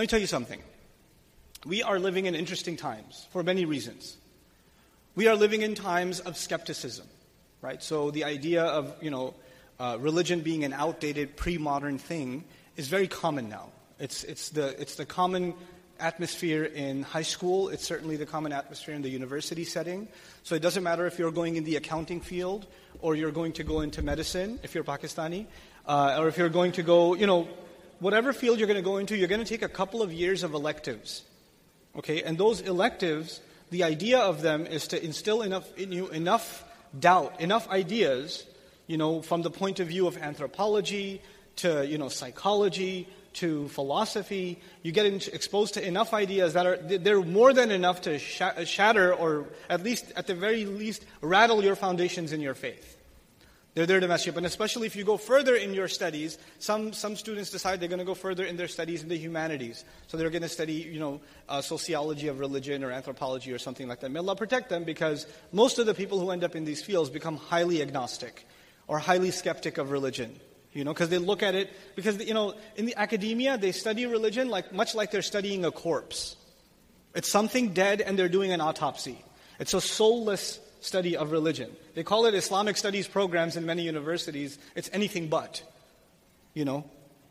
Let me tell you something. We are living in interesting times for many reasons. We are living in times of skepticism, right? So the idea of, you know, uh, religion being an outdated, pre-modern thing is very common now. It's, it's, the, it's the common atmosphere in high school. It's certainly the common atmosphere in the university setting. So it doesn't matter if you're going in the accounting field or you're going to go into medicine, if you're Pakistani, uh, or if you're going to go, you know, whatever field you're going to go into, you're going to take a couple of years of electives. Okay, and those electives, the idea of them is to instill enough in you enough doubt, enough ideas, you know, from the point of view of anthropology to you know psychology to philosophy, you get exposed to enough ideas that are they're more than enough to shatter or at least at the very least rattle your foundations in your faith. They're there to mess you up. And especially if you go further in your studies, some, some students decide they're going to go further in their studies in the humanities. So they're going to study, you know, uh, sociology of religion or anthropology or something like that. May Allah protect them because most of the people who end up in these fields become highly agnostic or highly skeptic of religion. You know, because they look at it, because, you know, in the academia, they study religion like, much like they're studying a corpse. It's something dead and they're doing an autopsy. It's a soulless study of religion. They call it Islamic studies programs in many universities. It's anything but. You know,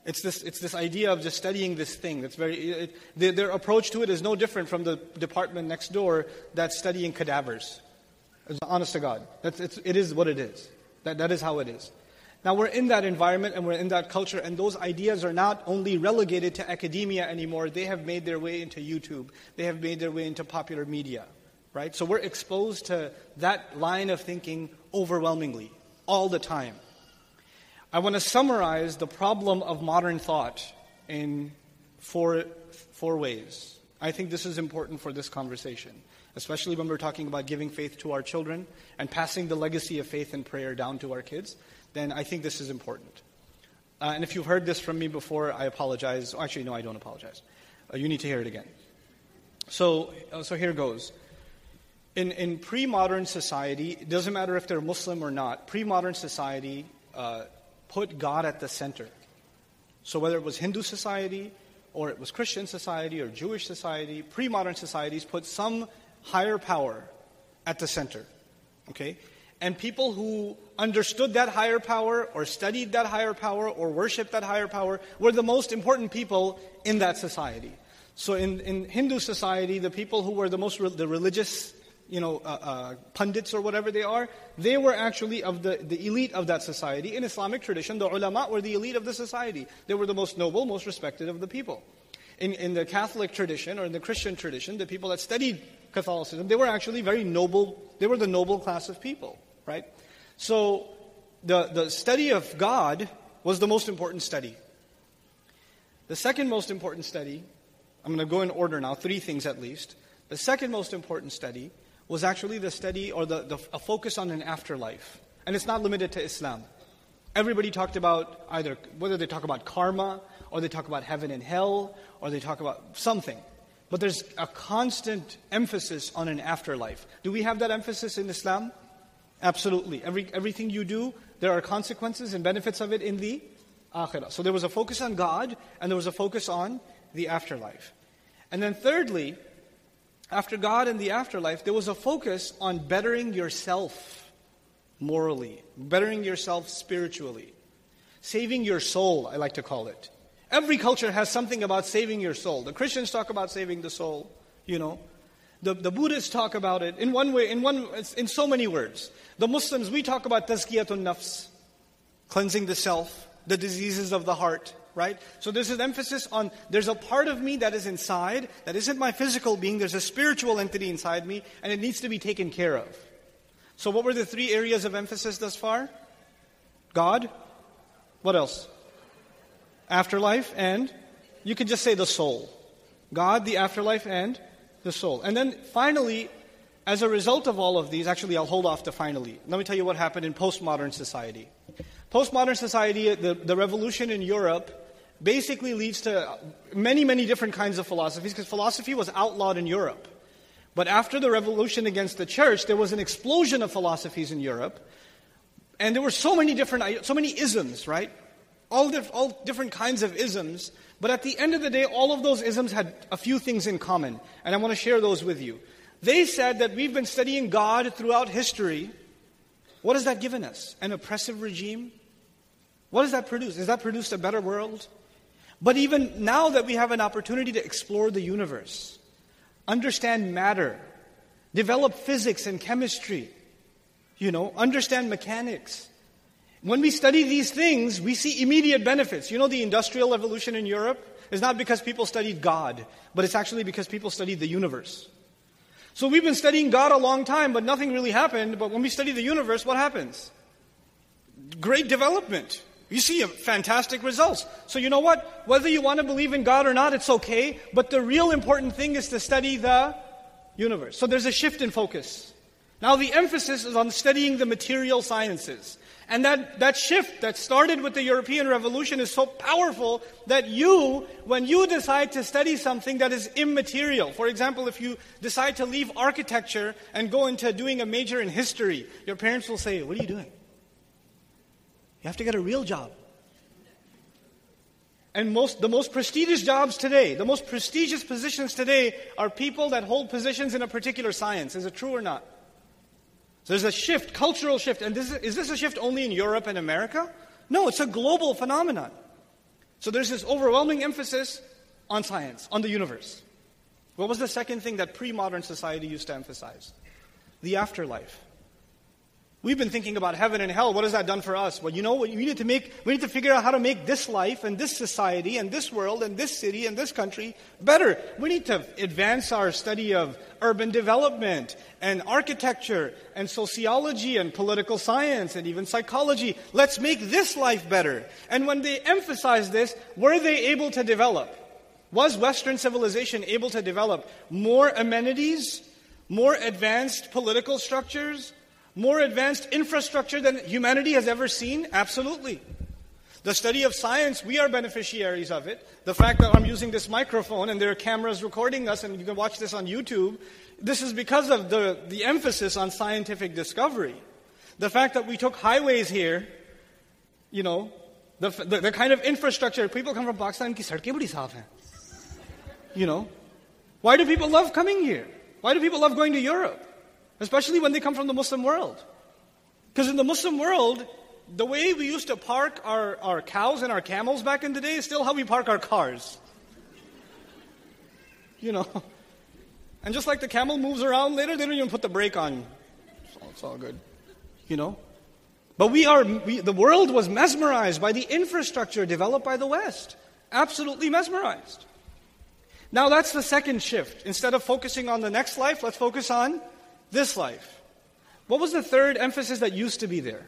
it's this, it's this idea of just studying this thing. That's very, it, their, their, approach to it is no different from the department next door that's studying cadavers. It's honest to God. That's, it's, it is what it is. That, that is how it is. Now we're in that environment and we're in that culture, and those ideas are not only relegated to academia anymore, they have made their way into YouTube, they have made their way into popular media, right? So we're exposed to that line of thinking overwhelmingly, all the time. I want to summarize the problem of modern thought in four, four ways. I think this is important for this conversation, especially when we're talking about giving faith to our children and passing the legacy of faith and prayer down to our kids then I think this is important. Uh, and if you've heard this from me before, I apologize. Actually, no, I don't apologize. Uh, you need to hear it again. So, uh, so here goes. In, in pre modern society, it doesn't matter if they're Muslim or not, pre modern society uh, put God at the center. So, whether it was Hindu society, or it was Christian society, or Jewish society, pre modern societies put some higher power at the center. Okay? And people who understood that higher power, or studied that higher power, or worshiped that higher power, were the most important people in that society. So in, in Hindu society, the people who were the most re- the religious, you know, uh, uh, pundits or whatever they are, they were actually of the, the elite of that society. In Islamic tradition, the ulama were the elite of the society. They were the most noble, most respected of the people. In, in the Catholic tradition or in the Christian tradition, the people that studied Catholicism, they were actually very noble, they were the noble class of people right? So the, the study of God was the most important study. The second most important study, I'm going to go in order now, three things at least. The second most important study was actually the study or the, the a focus on an afterlife. And it's not limited to Islam. Everybody talked about either, whether they talk about karma, or they talk about heaven and hell, or they talk about something. But there's a constant emphasis on an afterlife. Do we have that emphasis in Islam? Absolutely. Every, everything you do, there are consequences and benefits of it in the akhirah. So there was a focus on God and there was a focus on the afterlife. And then thirdly, after God and the afterlife, there was a focus on bettering yourself morally, bettering yourself spiritually, saving your soul, I like to call it. Every culture has something about saving your soul. The Christians talk about saving the soul, you know. The, the Buddhists talk about it in one way, in, one, in so many words. The Muslims, we talk about tazkiyatun nafs, cleansing the self, the diseases of the heart, right? So there's an emphasis on there's a part of me that is inside, that isn't my physical being, there's a spiritual entity inside me, and it needs to be taken care of. So what were the three areas of emphasis thus far? God. What else? Afterlife and you could just say the soul. God, the afterlife, and the soul. And then finally, as a result of all of these, actually, I'll hold off to finally. Let me tell you what happened in postmodern society. Postmodern society, the, the revolution in Europe, basically leads to many, many different kinds of philosophies, because philosophy was outlawed in Europe. But after the revolution against the church, there was an explosion of philosophies in Europe. And there were so many different, so many isms, right? all, all different kinds of isms, but at the end of the day, all of those isms had a few things in common, and I want to share those with you. They said that we've been studying God throughout history. What has that given us? An oppressive regime? What has that produced? Has that produced a better world? But even now that we have an opportunity to explore the universe, understand matter, develop physics and chemistry, you know, understand mechanics. When we study these things, we see immediate benefits. You know, the industrial revolution in Europe is not because people studied God, but it's actually because people studied the universe. So we've been studying God a long time, but nothing really happened. But when we study the universe, what happens? Great development. You see fantastic results. So you know what? Whether you want to believe in God or not, it's okay. But the real important thing is to study the universe. So there's a shift in focus. Now the emphasis is on studying the material sciences. And that, that shift that started with the European Revolution is so powerful that you, when you decide to study something that is immaterial, for example, if you decide to leave architecture and go into doing a major in history, your parents will say, What are you doing? You have to get a real job. And most, the most prestigious jobs today, the most prestigious positions today are people that hold positions in a particular science. Is it true or not? So there's a shift, cultural shift. And this is, is this a shift only in Europe and America? No, it's a global phenomenon. So there's this overwhelming emphasis on science, on the universe. What was the second thing that pre modern society used to emphasize? The afterlife. We've been thinking about heaven and hell. What has that done for us? Well, you know what? We need to make, we need to figure out how to make this life and this society and this world and this city and this country better. We need to advance our study of urban development and architecture and sociology and political science and even psychology. Let's make this life better. And when they emphasize this, were they able to develop? Was Western civilization able to develop more amenities, more advanced political structures, more advanced infrastructure than humanity has ever seen? Absolutely. The study of science, we are beneficiaries of it. The fact that I'm using this microphone and there are cameras recording us and you can watch this on YouTube, this is because of the, the emphasis on scientific discovery. The fact that we took highways here, you know, the, the, the kind of infrastructure, people come from Pakistan. You know, why do people love coming here? Why do people love going to Europe? Especially when they come from the Muslim world. Because in the Muslim world, the way we used to park our, our cows and our camels back in the day is still how we park our cars. You know. And just like the camel moves around later, they don't even put the brake on. It's all, it's all good. You know? But we are, we, the world was mesmerized by the infrastructure developed by the West. Absolutely mesmerized. Now that's the second shift. Instead of focusing on the next life, let's focus on this life. What was the third emphasis that used to be there?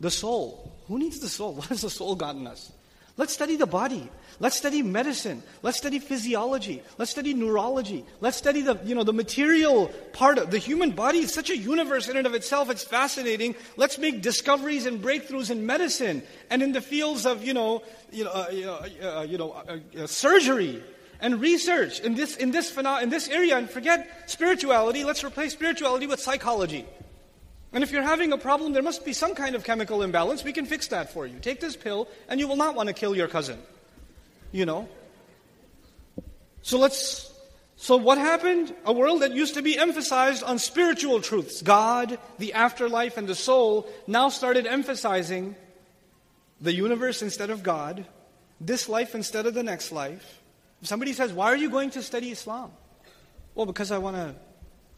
The soul. Who needs the soul? What has the soul gotten us? Let's study the body. Let's study medicine. Let's study physiology. Let's study neurology. Let's study the, you know, the material part of the human body is such a universe in and of itself. It's fascinating. Let's make discoveries and breakthroughs in medicine and in the fields of, you know, you know, uh, you know, uh, you know uh, uh surgery and research in this, in, this in this area and forget spirituality. Let's replace spirituality with psychology. And if you're having a problem, there must be some kind of chemical imbalance. We can fix that for you. Take this pill, and you will not want to kill your cousin. You know? So let's. So, what happened? A world that used to be emphasized on spiritual truths, God, the afterlife, and the soul, now started emphasizing the universe instead of God, this life instead of the next life, if somebody says, Why are you going to study Islam? Well, because I want to,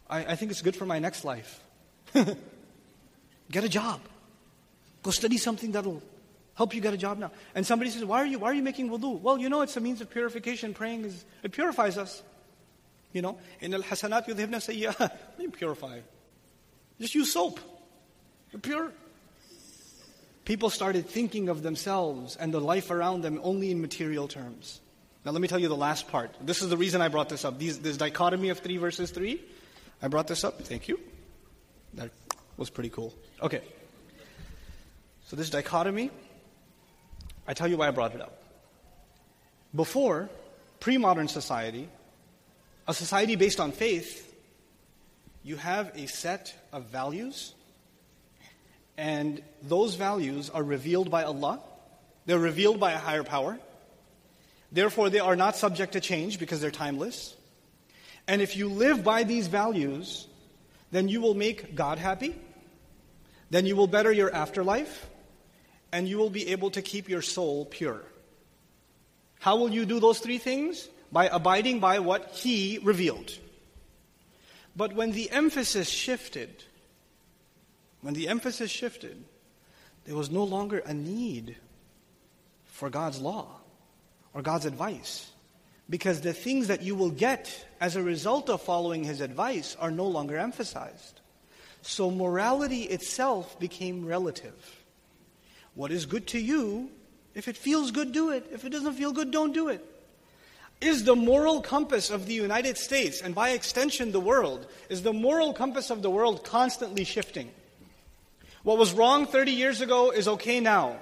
I, I think it's good for my next life. get a job. Go study something that'll help you get a job now. And somebody says, Why are you, why are you making wudu? Well, you know, it's a means of purification. Praying is, it purifies us. You know, in al hasanat yudhibna sayyi'ah. Let me purify. Just use soap. You're pure. People started thinking of themselves and the life around them only in material terms. Now, let me tell you the last part. This is the reason I brought this up. These, this dichotomy of 3 verses 3. I brought this up. Thank you. That was pretty cool. Okay. So, this dichotomy, I tell you why I brought it up. Before, pre modern society, a society based on faith, you have a set of values, and those values are revealed by Allah They're revealed by a higher power. Therefore, they are not subject to change because they're timeless. And if you live by these values, then you will make God happy, then you will better your afterlife, and you will be able to keep your soul pure. How will you do those three things? By abiding by what He revealed. But when the emphasis shifted, when the emphasis shifted, there was no longer a need for God's law or God's advice. Because the things that you will get as a result of following His advice are no longer emphasized. So morality itself became relative. What is good to you, if it feels good, do it. If it doesn't feel good, don't do it. Is the moral compass of the United States, and by extension the world, is the moral compass of the world constantly shifting? What was wrong 30 years ago is okay now.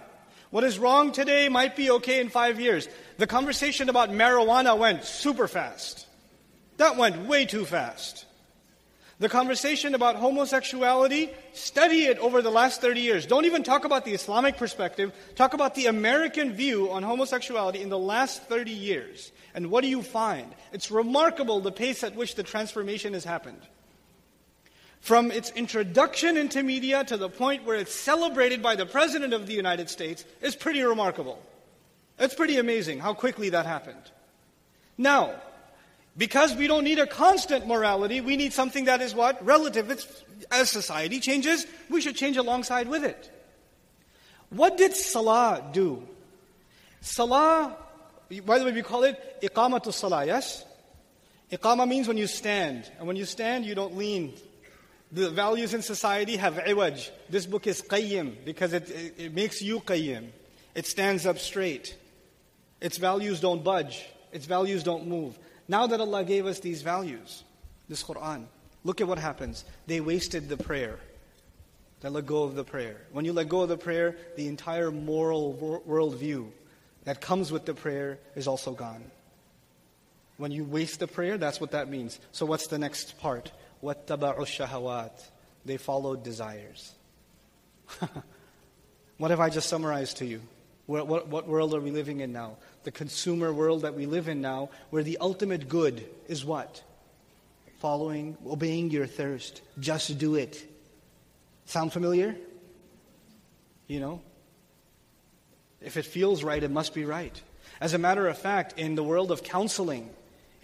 What is wrong today might be okay in five years. The conversation about marijuana went super fast. That went way too fast. The conversation about homosexuality, study it over the last 30 years. Don't even talk about the Islamic perspective. Talk about the American view on homosexuality in the last 30 years. And what do you find? It's remarkable the pace at which the transformation has happened. From its introduction into media to the point where it's celebrated by the President of the United States is pretty remarkable. It's pretty amazing how quickly that happened. Now, because we don't need a constant morality, we need something that is what? Relative. It's, as society changes, we should change alongside with it. What did Salah do? Salah, by the way, we call it Iqamatul Salah, yes? Iqama means when you stand. And when you stand, you don't lean the values in society have iwaj. This book is qayyim because it, it, it, makes you qayyim. It stands up straight. Its values don't budge. Its values don't move. Now that Allah gave us these values, this Quran, look at what happens. They wasted the prayer. They let go of the prayer. When you let go of the prayer, the entire moral worldview that comes with the prayer is also gone. When you waste the prayer, that's what that means. So, what's the next part? وَاتَّبَعُوا الشَّهَوَاتِ They followed desires. what have I just summarized to you? What, what, what, world are we living in now? The consumer world that we live in now, where the ultimate good is what? Following, obeying your thirst. Just do it. Sound familiar? You know? If it feels right, it must be right. As a matter of fact, in the world of counseling,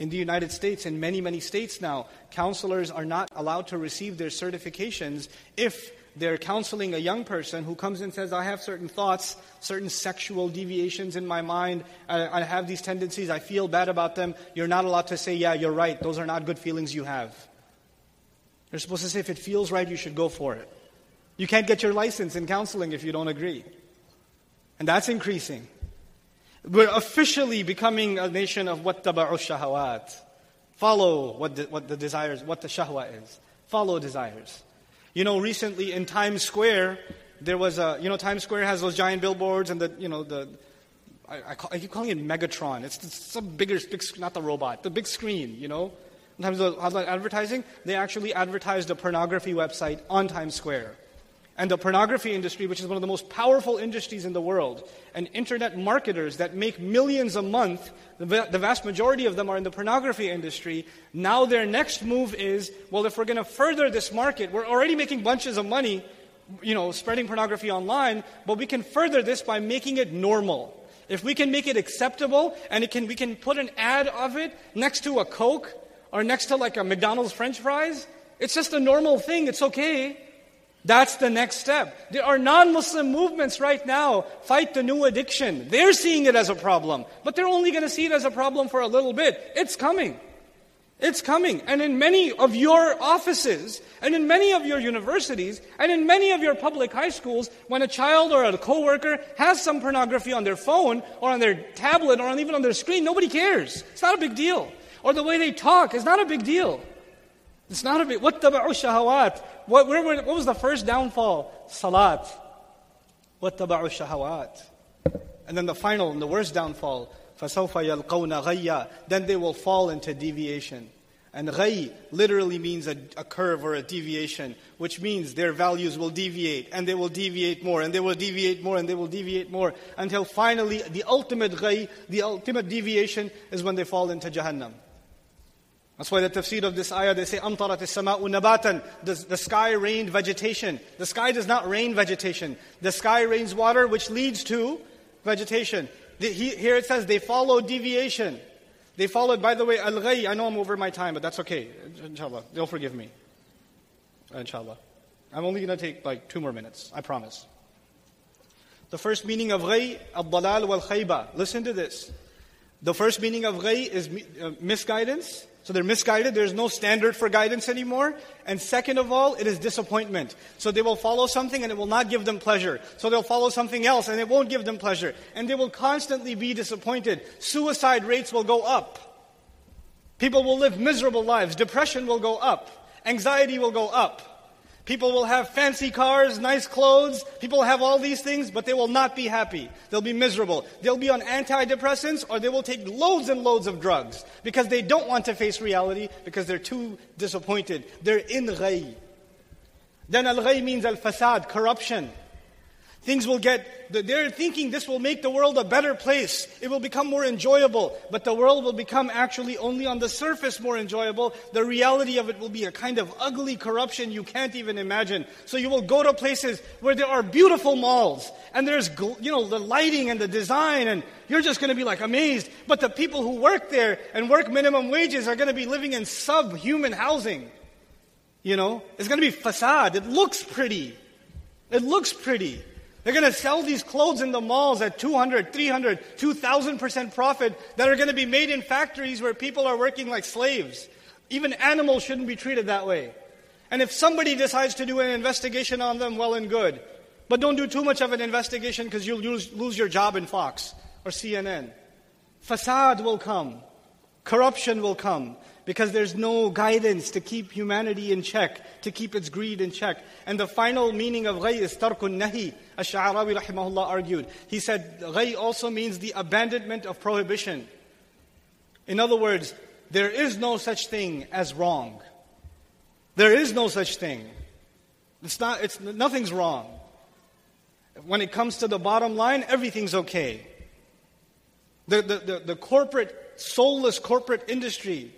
in the United States, in many, many states now, counselors are not allowed to receive their certifications if they're counseling a young person who comes and says, I have certain thoughts, certain sexual deviations in my mind, I, I have these tendencies, I feel bad about them. You're not allowed to say, Yeah, you're right, those are not good feelings you have. You're supposed to say, If it feels right, you should go for it. You can't get your license in counseling if you don't agree. And that's increasing. We're officially becoming a nation of what wattaba'u shahawat. Follow what the, what the desires, what the shahwa is. Follow desires. You know, recently in Times Square, there was a, you know, Times Square has those giant billboards and the, you know, the, I, I, call, I keep calling it Megatron. It's, it's some bigger, big, not the robot, the big screen, you know. Sometimes the advertising, they actually advertised a pornography website on Times Square and the pornography industry, which is one of the most powerful industries in the world, and internet marketers that make millions a month, the, vast majority of them are in the pornography industry. Now their next move is, well, if we're going to further this market, we're already making bunches of money, you know, spreading pornography online, but we can further this by making it normal. If we can make it acceptable and it can, we can put an ad of it next to a Coke or next to like a McDonald's French fries, it's just a normal thing. It's okay. That's the next step. There are non Muslim movements right now, fight the new addiction. They're seeing it as a problem, but they're only going to see it as a problem for a little bit. It's coming. It's coming. And in many of your offices, and in many of your universities, and in many of your public high schools, when a child or a coworker has some pornography on their phone, or on their tablet, or even on their screen, nobody cares. It's not a big deal. Or the way they talk is not a big deal. It's not a bit. وَاتَّبَعُوا shahawat. What, where, what was the first downfall? Salat. وَاتَّبَعُوا shahawat. And then the final and the worst downfall. فَسَوْفَ يَلْقَوْنَ غَيَّا Then they will fall into deviation. And ghay literally means a, a, curve or a deviation, which means their values will deviate and they will deviate more and they will deviate more and they will deviate more until finally the ultimate ghay, the ultimate deviation is when they fall into Jahannam. That's why the tafsir of this ayah, they say, أَمْطَرَتِ السَّمَاءُ نَبَاتًا the, the sky rained vegetation. The sky does not rain vegetation. The sky rains water which leads to vegetation. The, he, here it says they follow deviation. They followed, by the way, al ghay. I know I'm over my time, but that's okay. Inshallah. They'll forgive me. Inshallah. I'm only going to take like two more minutes. I promise. The first meaning of ghay, al-dalal wal-khayba. Listen to this. The first meaning of ghay is uh, misguidance. so they're misguided. There's no standard for guidance anymore. And second of all, it is disappointment. So they will follow something and it will not give them pleasure. So they'll follow something else and it won't give them pleasure. And they will constantly be disappointed. Suicide rates will go up. People will live miserable lives. Depression will go up. Anxiety will go up. People will have fancy cars, nice clothes. People will have all these things, but they will not be happy. They'll be miserable. They'll be on antidepressants or they will take loads and loads of drugs because they don't want to face reality because they're too disappointed. They're in ghay. Then al ghay means al fasad, corruption. Things will get, they're thinking this will make the world a better place. It will become more enjoyable. But the world will become actually only on the surface more enjoyable. The reality of it will be a kind of ugly corruption you can't even imagine. So you will go to places where there are beautiful malls and there's, you know, the lighting and the design and you're just going to be like amazed. But the people who work there and work minimum wages are going to be living in subhuman housing. You know, it's going to be facade. It looks pretty. It looks pretty. They're going to sell these clothes in the malls at 200, 300, 2,000% profit that are going to be made in factories where people are working like slaves. Even animals shouldn't be treated that way. And if somebody decides to do an investigation on them, well and good. But don't do too much of an investigation because you'll lose, lose your job in Fox or CNN. Facade will come. Corruption will come because there's no guidance to keep humanity in check, to keep its greed in check. And the final meaning of ghay is tarkun nahi. Ash-Sha'arawi rahimahullah argued. He said ghay also means the abandonment of prohibition. In other words, there is no such thing as wrong. There is no such thing. It's not, it's, nothing's wrong. When it comes to the bottom line, everything's okay. The, the, the, the corporate, soulless corporate industry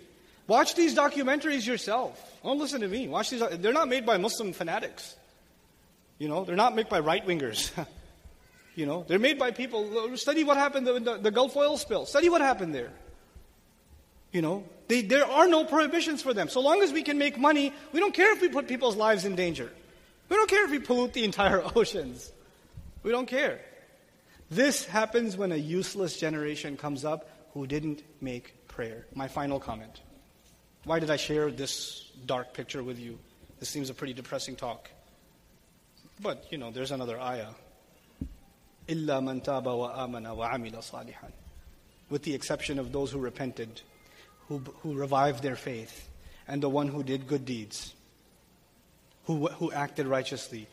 Watch these documentaries yourself. Don't listen to me. Watch these. They're not made by Muslim fanatics. You know, they're not made by right wingers. you know, they're made by people. Study what happened in the, the Gulf oil spill. Study what happened there. You know, they, there are no prohibitions for them. So long as we can make money, we don't care if we put people's lives in danger. We don't care if we pollute the entire oceans. We don't care. This happens when a useless generation comes up who didn't make prayer. My final comment. Why did I share this dark picture with you? This seems a pretty depressing talk. But, you know, there's another ayah. إِلَّا مَنْ تَابَ وَآمَنَ وَعَمِلَ صَالِحًا With the exception of those who repented, who, who revived their faith, and the one who did good deeds, who, who acted righteously.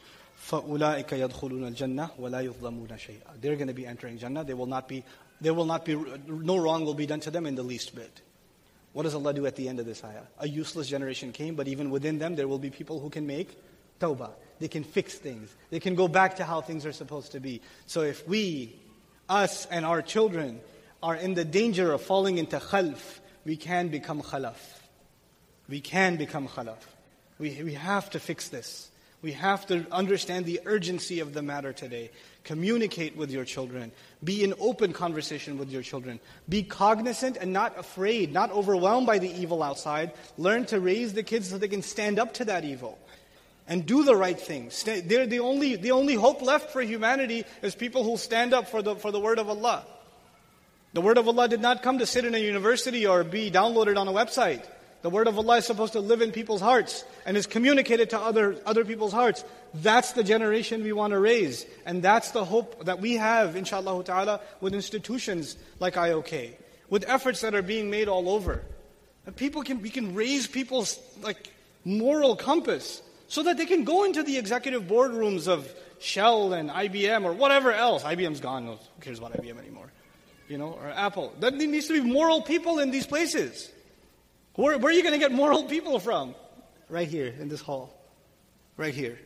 فَأُولَٰئِكَ يَدْخُلُونَ الْجَنَّةِ وَلَا يُظْلَمُونَ شَيْئًا They're going to be entering Jannah. They will not be, there will not be, no wrong will be done to them in the least bit. What does Allah do at the end of this ayah? A useless generation came, but even within them, there will be people who can make tawbah. They can fix things. They can go back to how things are supposed to be. So if we, us and our children, are in the danger of falling into khalf, we can become khalaf. We can become khalaf. We, we have to fix this. We have to understand the urgency of the matter today. Communicate with your children. Be in open conversation with your children. Be cognizant and not afraid, not overwhelmed by the evil outside. Learn to raise the kids so they can stand up to that evil and do the right thing. They're the only, the only hope left for humanity is people who stand up for the, for the word of Allah. The word of Allah did not come to sit in a university or be downloaded on a website. The word of Allah is supposed to live in people's hearts and is communicated to other, other people's hearts. That's the generation we want to raise. And that's the hope that we have, inshallah ta'ala, with institutions like IOK, with efforts that are being made all over. That people can, we can raise people's like moral compass so that they can go into the executive boardrooms of Shell and IBM or whatever else. IBM's gone. Who cares about IBM anymore? You know, or Apple. There needs to be moral people in these places. Where, where are you going to get moral people from? Right here in this hall. Right here.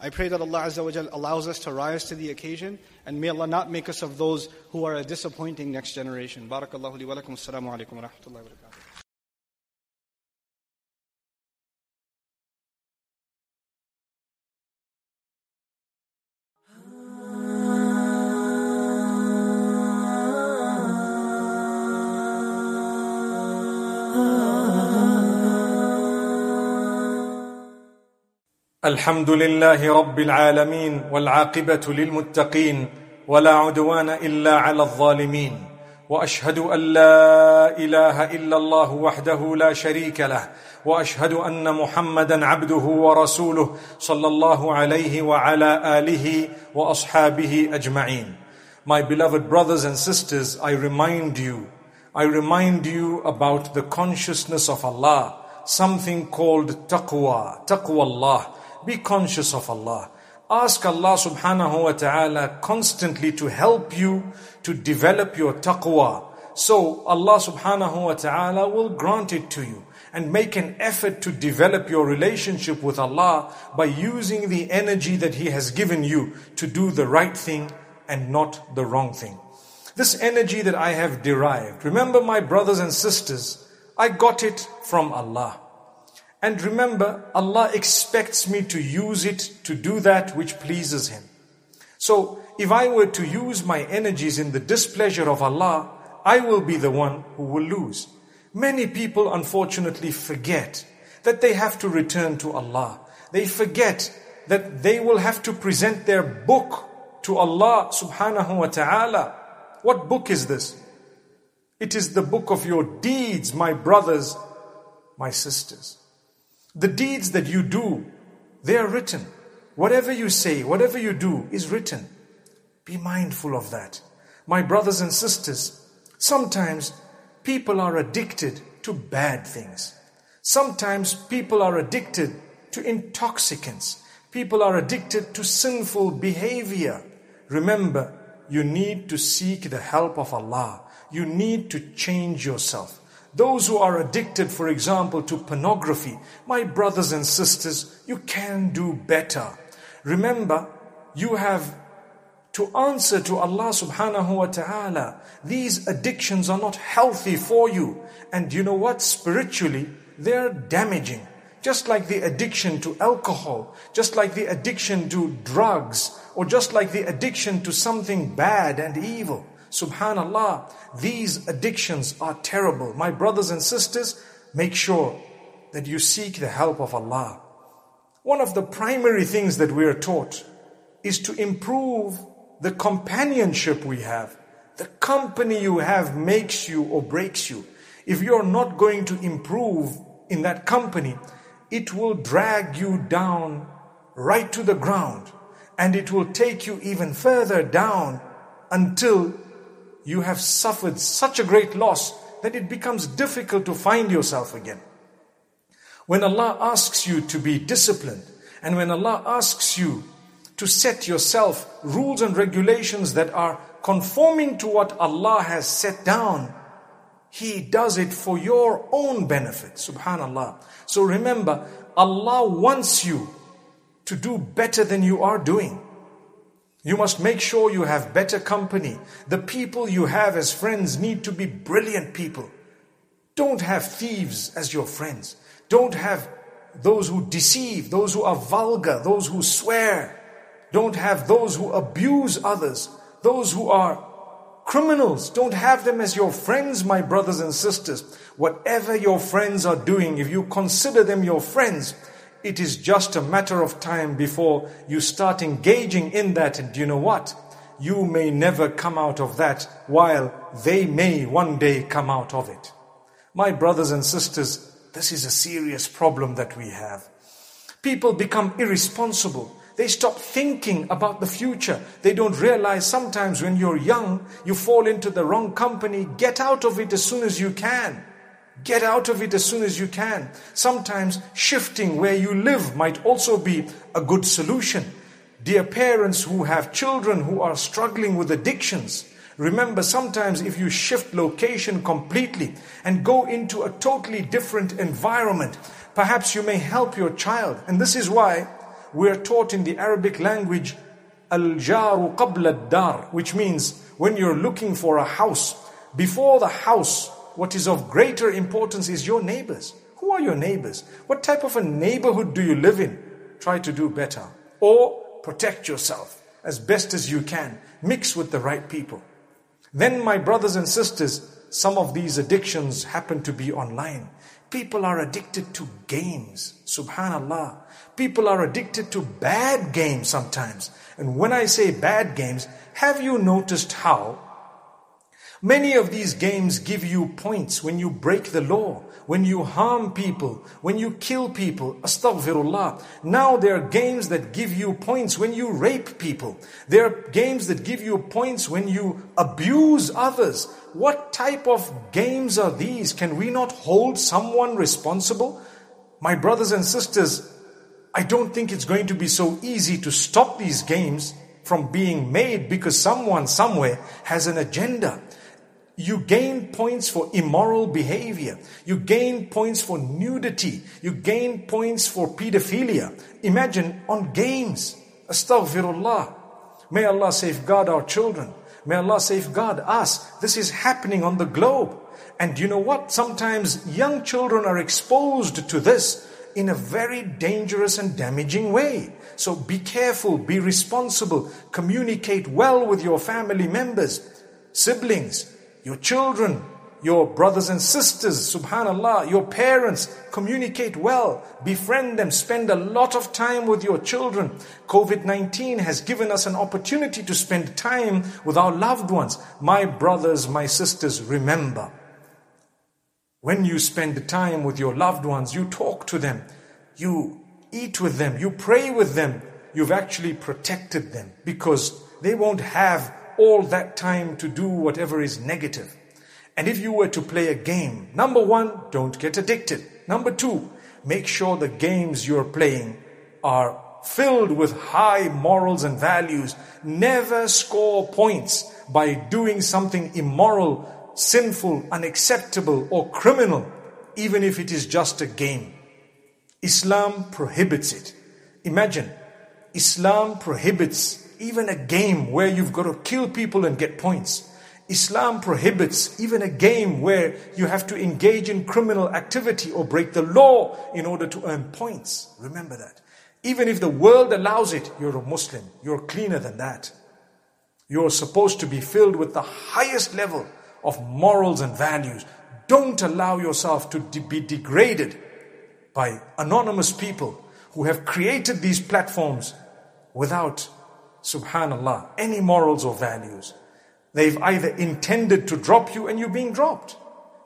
I pray that Allah Azza wa allows us to rise to the occasion and may Allah not make us of those who are a disappointing next generation. Barakallahu li wa lakum. Assalamu alaikum wa rahmatullahi wa barakatuh. الحمد لله رب العالمين والعاقبة للمتقين ولا عدوان إلا على الظالمين. وأشهد أن لا إله إلا الله وحده لا شريك له. وأشهد أن محمدا عبده ورسوله صلى الله عليه وعلى آله وأصحابه أجمعين. My beloved brothers and sisters, I remind you, I remind you about the consciousness of Allah, something called taqwa, taqwa Allah. Be conscious of Allah. Ask Allah subhanahu wa ta'ala constantly to help you to develop your taqwa. So Allah subhanahu wa ta'ala will grant it to you. And make an effort to develop your relationship with Allah by using the energy that He has given you to do the right thing and not the wrong thing. This energy that I have derived, remember my brothers and sisters, I got it from Allah. And remember, Allah expects me to use it to do that which pleases Him. So, if I were to use my energies in the displeasure of Allah, I will be the one who will lose. Many people unfortunately forget that they have to return to Allah. They forget that they will have to present their book to Allah subhanahu wa ta'ala. What book is this? It is the book of your deeds, my brothers, my sisters. The deeds that you do, they are written. Whatever you say, whatever you do is written. Be mindful of that. My brothers and sisters, sometimes people are addicted to bad things. Sometimes people are addicted to intoxicants. People are addicted to sinful behavior. Remember, you need to seek the help of Allah. You need to change yourself. Those who are addicted, for example, to pornography, my brothers and sisters, you can do better. Remember, you have to answer to Allah subhanahu wa ta'ala. These addictions are not healthy for you. And you know what? Spiritually, they're damaging. Just like the addiction to alcohol, just like the addiction to drugs, or just like the addiction to something bad and evil. Subhanallah, these addictions are terrible. My brothers and sisters, make sure that you seek the help of Allah. One of the primary things that we are taught is to improve the companionship we have. The company you have makes you or breaks you. If you're not going to improve in that company, it will drag you down right to the ground and it will take you even further down until you have suffered such a great loss that it becomes difficult to find yourself again. When Allah asks you to be disciplined, and when Allah asks you to set yourself rules and regulations that are conforming to what Allah has set down, He does it for your own benefit. Subhanallah. So remember, Allah wants you to do better than you are doing. You must make sure you have better company. The people you have as friends need to be brilliant people. Don't have thieves as your friends. Don't have those who deceive, those who are vulgar, those who swear. Don't have those who abuse others, those who are criminals. Don't have them as your friends, my brothers and sisters. Whatever your friends are doing, if you consider them your friends, it is just a matter of time before you start engaging in that. And do you know what? You may never come out of that while they may one day come out of it. My brothers and sisters, this is a serious problem that we have. People become irresponsible. They stop thinking about the future. They don't realize sometimes when you're young, you fall into the wrong company. Get out of it as soon as you can. Get out of it as soon as you can. Sometimes shifting where you live might also be a good solution. Dear parents who have children who are struggling with addictions, Remember, sometimes if you shift location completely and go into a totally different environment, perhaps you may help your child. And this is why we are taught in the Arabic language, al-jaru qabla dar which means when you're looking for a house, before the house, what is of greater importance is your neighbors. Who are your neighbors? What type of a neighborhood do you live in? Try to do better. Or protect yourself as best as you can. Mix with the right people. Then, my brothers and sisters, some of these addictions happen to be online. People are addicted to games. Subhanallah. People are addicted to bad games sometimes. And when I say bad games, have you noticed how many of these games give you points when you break the law? when you harm people, when you kill people, astaghfirullah. Now there are games that give you points when you rape people. There are games that give you points when you abuse others. What type of games are these? Can we not hold someone responsible? My brothers and sisters, I don't think it's going to be so easy to stop these games from being made because someone somewhere has an agenda. You gain points for immoral behavior. You gain points for nudity. You gain points for pedophilia. Imagine on games. Astaghfirullah. May Allah safeguard our children. May Allah safeguard us. This is happening on the globe. And you know what? Sometimes young children are exposed to this in a very dangerous and damaging way. So be careful, be responsible, communicate well with your family members, siblings, your children, your brothers and sisters, subhanallah, your parents, communicate well, befriend them, spend a lot of time with your children. COVID-19 has given us an opportunity to spend time with our loved ones. My brothers, my sisters, remember, when you spend time with your loved ones, you talk to them, you eat with them, you pray with them, you've actually protected them because they won't have all that time to do whatever is negative. And if you were to play a game, number one, don't get addicted. Number two, make sure the games you're playing are filled with high morals and values. Never score points by doing something immoral, sinful, unacceptable, or criminal, even if it is just a game. Islam prohibits it. Imagine, Islam prohibits even a game where you've got to kill people and get points. Islam prohibits even a game where you have to engage in criminal activity or break the law in order to earn points. Remember that. Even if the world allows it, you're a Muslim. You're cleaner than that. You're supposed to be filled with the highest level of morals and values. Don't allow yourself to de- be degraded by anonymous people who have created these platforms without subhanallah, any morals or values. They've either intended to drop you and you're being dropped.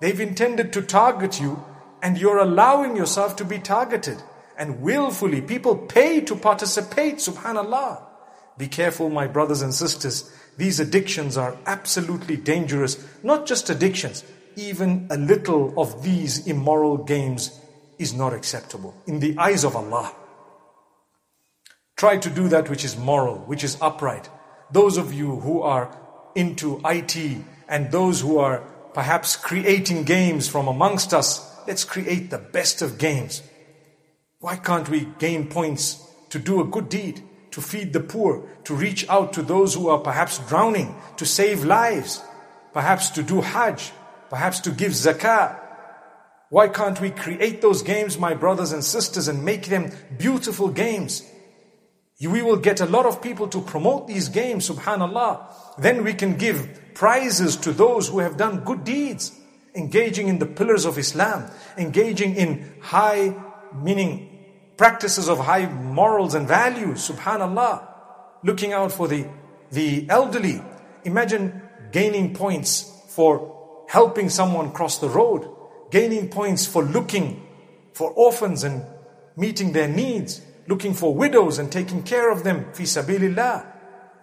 They've intended to target you and you're allowing yourself to be targeted. And willfully, people pay to participate, subhanallah. Be careful, my brothers and sisters. These addictions are absolutely dangerous. Not just addictions, even a little of these immoral games is not acceptable in the eyes of Allah. Try to do that which is moral, which is upright. Those of you who are into IT and those who are perhaps creating games from amongst us, let's create the best of games. Why can't we gain points to do a good deed, to feed the poor, to reach out to those who are perhaps drowning, to save lives, perhaps to do Hajj, perhaps to give zakah? Why can't we create those games, my brothers and sisters, and make them beautiful games? We will get a lot of people to promote these games, subhanallah. Then we can give prizes to those who have done good deeds, engaging in the pillars of Islam, engaging in high, meaning practices of high morals and values, subhanallah. Looking out for the, the elderly. Imagine gaining points for helping someone cross the road, gaining points for looking for orphans and meeting their needs looking for widows and taking care of them, fi sabilillah.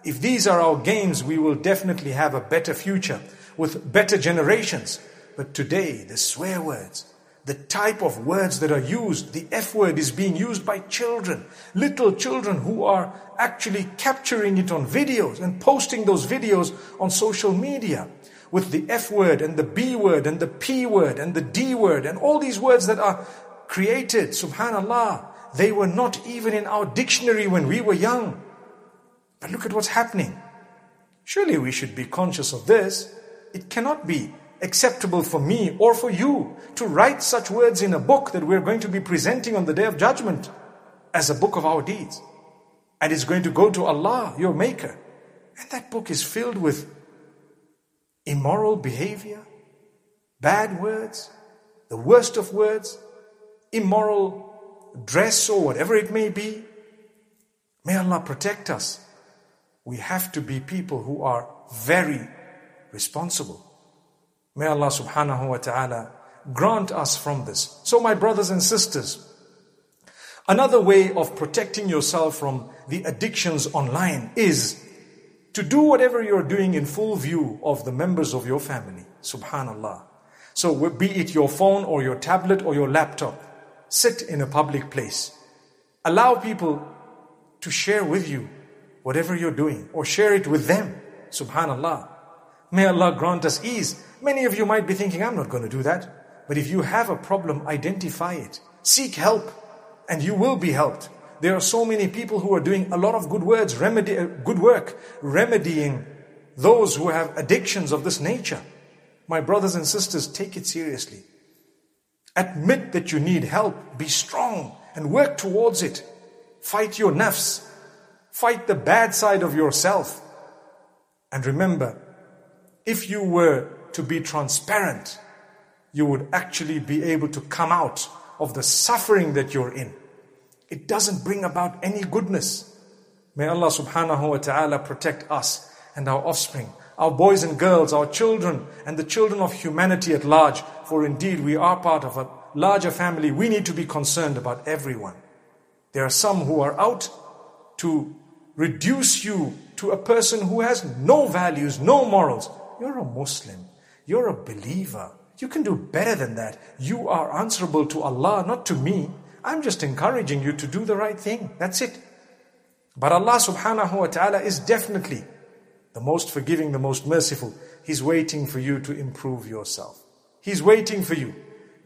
If these are our games, we will definitely have a better future with better generations. But today, the swear words, the type of words that are used, the F word is being used by children, little children who are actually capturing it on videos and posting those videos on social media with the F word and the B word and the P word and the D word and all these words that are created, subhanallah. They were not even in our dictionary when we were young. But look at what's happening. Surely we should be conscious of this. It cannot be acceptable for me or for you to write such words in a book that we're going to be presenting on the day of judgment as a book of our deeds. And it's going to go to Allah, your Maker. And that book is filled with immoral behavior, bad words, the worst of words, immoral dress or whatever it may be. May Allah protect us. We have to be people who are very responsible. May Allah subhanahu wa ta'ala grant us from this. So my brothers and sisters, another way of protecting yourself from the addictions online is to do whatever you're doing in full view of the members of your family. Subhanallah. So be it your phone or your tablet or your laptop, sit in a public place. Allow people to share with you whatever you're doing or share it with them. Subhanallah. May Allah grant us ease. Many of you might be thinking, I'm not going to do that. But if you have a problem, identify it. Seek help and you will be helped. There are so many people who are doing a lot of good words, remedy, uh, good work, remedying those who have addictions of this nature. My brothers and sisters, take it seriously. Admit that you need help. Be strong and work towards it. Fight your nafs. Fight the bad side of yourself. And remember, if you were to be transparent, you would actually be able to come out of the suffering that you're in. It doesn't bring about any goodness. May Allah subhanahu wa ta'ala protect us and our offspring, our boys and girls, our children, and the children of humanity at large. For indeed, we are part of a larger family. We need to be concerned about everyone. There are some who are out to reduce you to a person who has no values, no morals. You're a Muslim. You're a believer. You can do better than that. You are answerable to Allah, not to me. I'm just encouraging you to do the right thing. That's it. But Allah subhanahu wa ta'ala is definitely the most forgiving, the most merciful. He's waiting for you to improve yourself. He's waiting for you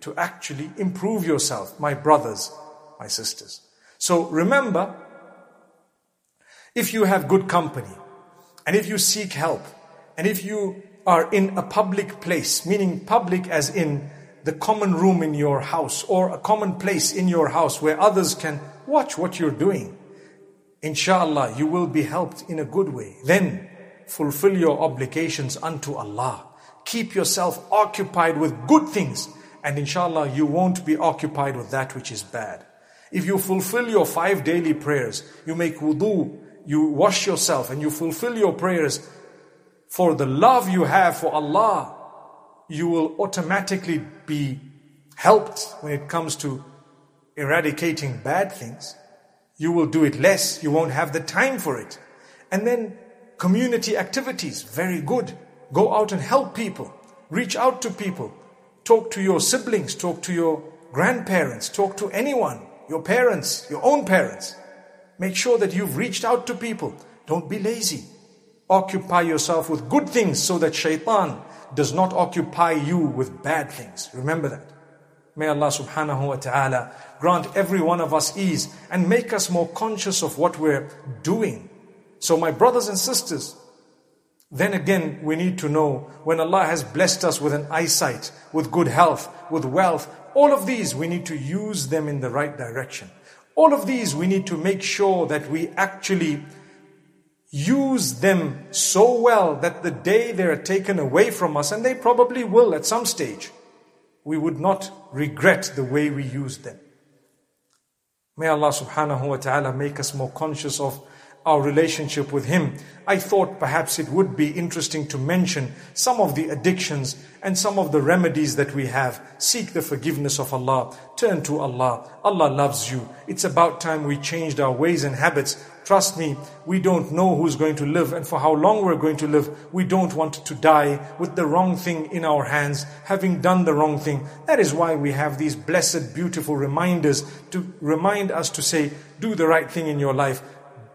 to actually improve yourself, my brothers, my sisters. So remember, if you have good company, and if you seek help, and if you are in a public place, meaning public as in the common room in your house or a common place in your house where others can watch what you're doing, inshallah, you will be helped in a good way. Then fulfill your obligations unto Allah. Keep yourself occupied with good things, and inshallah, you won't be occupied with that which is bad. If you fulfill your five daily prayers, you make wudu, you wash yourself, and you fulfill your prayers for the love you have for Allah, you will automatically be helped when it comes to eradicating bad things. You will do it less, you won't have the time for it. And then community activities, very good. Go out and help people, reach out to people, talk to your siblings, talk to your grandparents, talk to anyone, your parents, your own parents. Make sure that you've reached out to people. Don't be lazy. Occupy yourself with good things so that shaitan does not occupy you with bad things. Remember that. May Allah subhanahu wa ta'ala grant every one of us ease and make us more conscious of what we're doing. So my brothers and sisters, then again we need to know when Allah has blessed us with an eyesight, with good health, with wealth, all of these we need to use them in the right direction. All of these we need to make sure that we actually use them so well that the day they are taken away from us, and they probably will at some stage, we would not regret the way we used them. May Allah subhanahu wa ta'ala make us more conscious of our relationship with Him, I thought perhaps it would be interesting to mention some of the addictions and some of the remedies that we have. Seek the forgiveness of Allah. Turn to Allah. Allah loves you. It's about time we changed our ways and habits. Trust me, we don't know who's going to live and for how long we're going to live. We don't want to die with the wrong thing in our hands, having done the wrong thing. That is why we have these blessed, beautiful reminders to remind us to say, do the right thing in your life.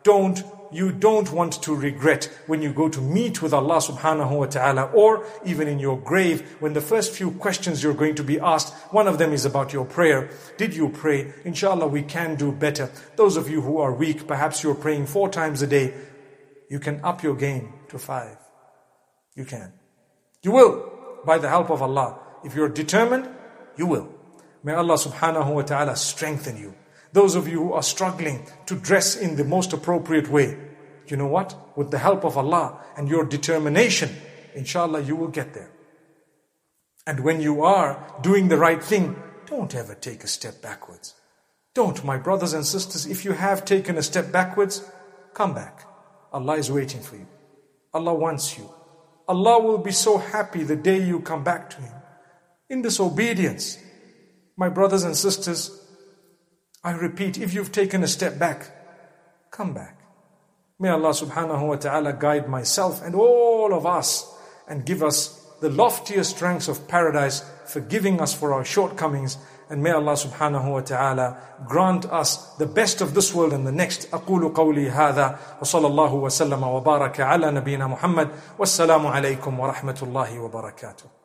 Don't you don't want to regret when you go to meet with Allah subhanahu wa ta'ala or even in your grave when the first few questions you're going to be asked, one of them is about your prayer. Did you pray? Inshallah, we can do better. Those of you who are weak, perhaps you're praying four times a day, you can up your game to five. You can. You will, by the help of Allah. If you're determined, you will. May Allah subhanahu wa ta'ala strengthen you. Those of you who are struggling to dress in the most appropriate way, you know what? With the help of Allah and your determination, inshallah, you will get there. And when you are doing the right thing, don't ever take a step backwards. Don't, my brothers and sisters, if you have taken a step backwards, come back. Allah is waiting for you. Allah wants you. Allah will be so happy the day you come back to Him. In this obedience, my brothers and sisters, I repeat, if you've taken a step back, come back. May Allah subhanahu wa ta'ala guide myself and all of us and give us the loftiest ranks of paradise, forgiving us for our shortcomings. And may Allah subhanahu wa ta'ala grant us the best of this world and the next. أقول قولي هذا وصلى الله وسلم وبارك على نبينا محمد والسلام عليكم ورحمة الله وبركاته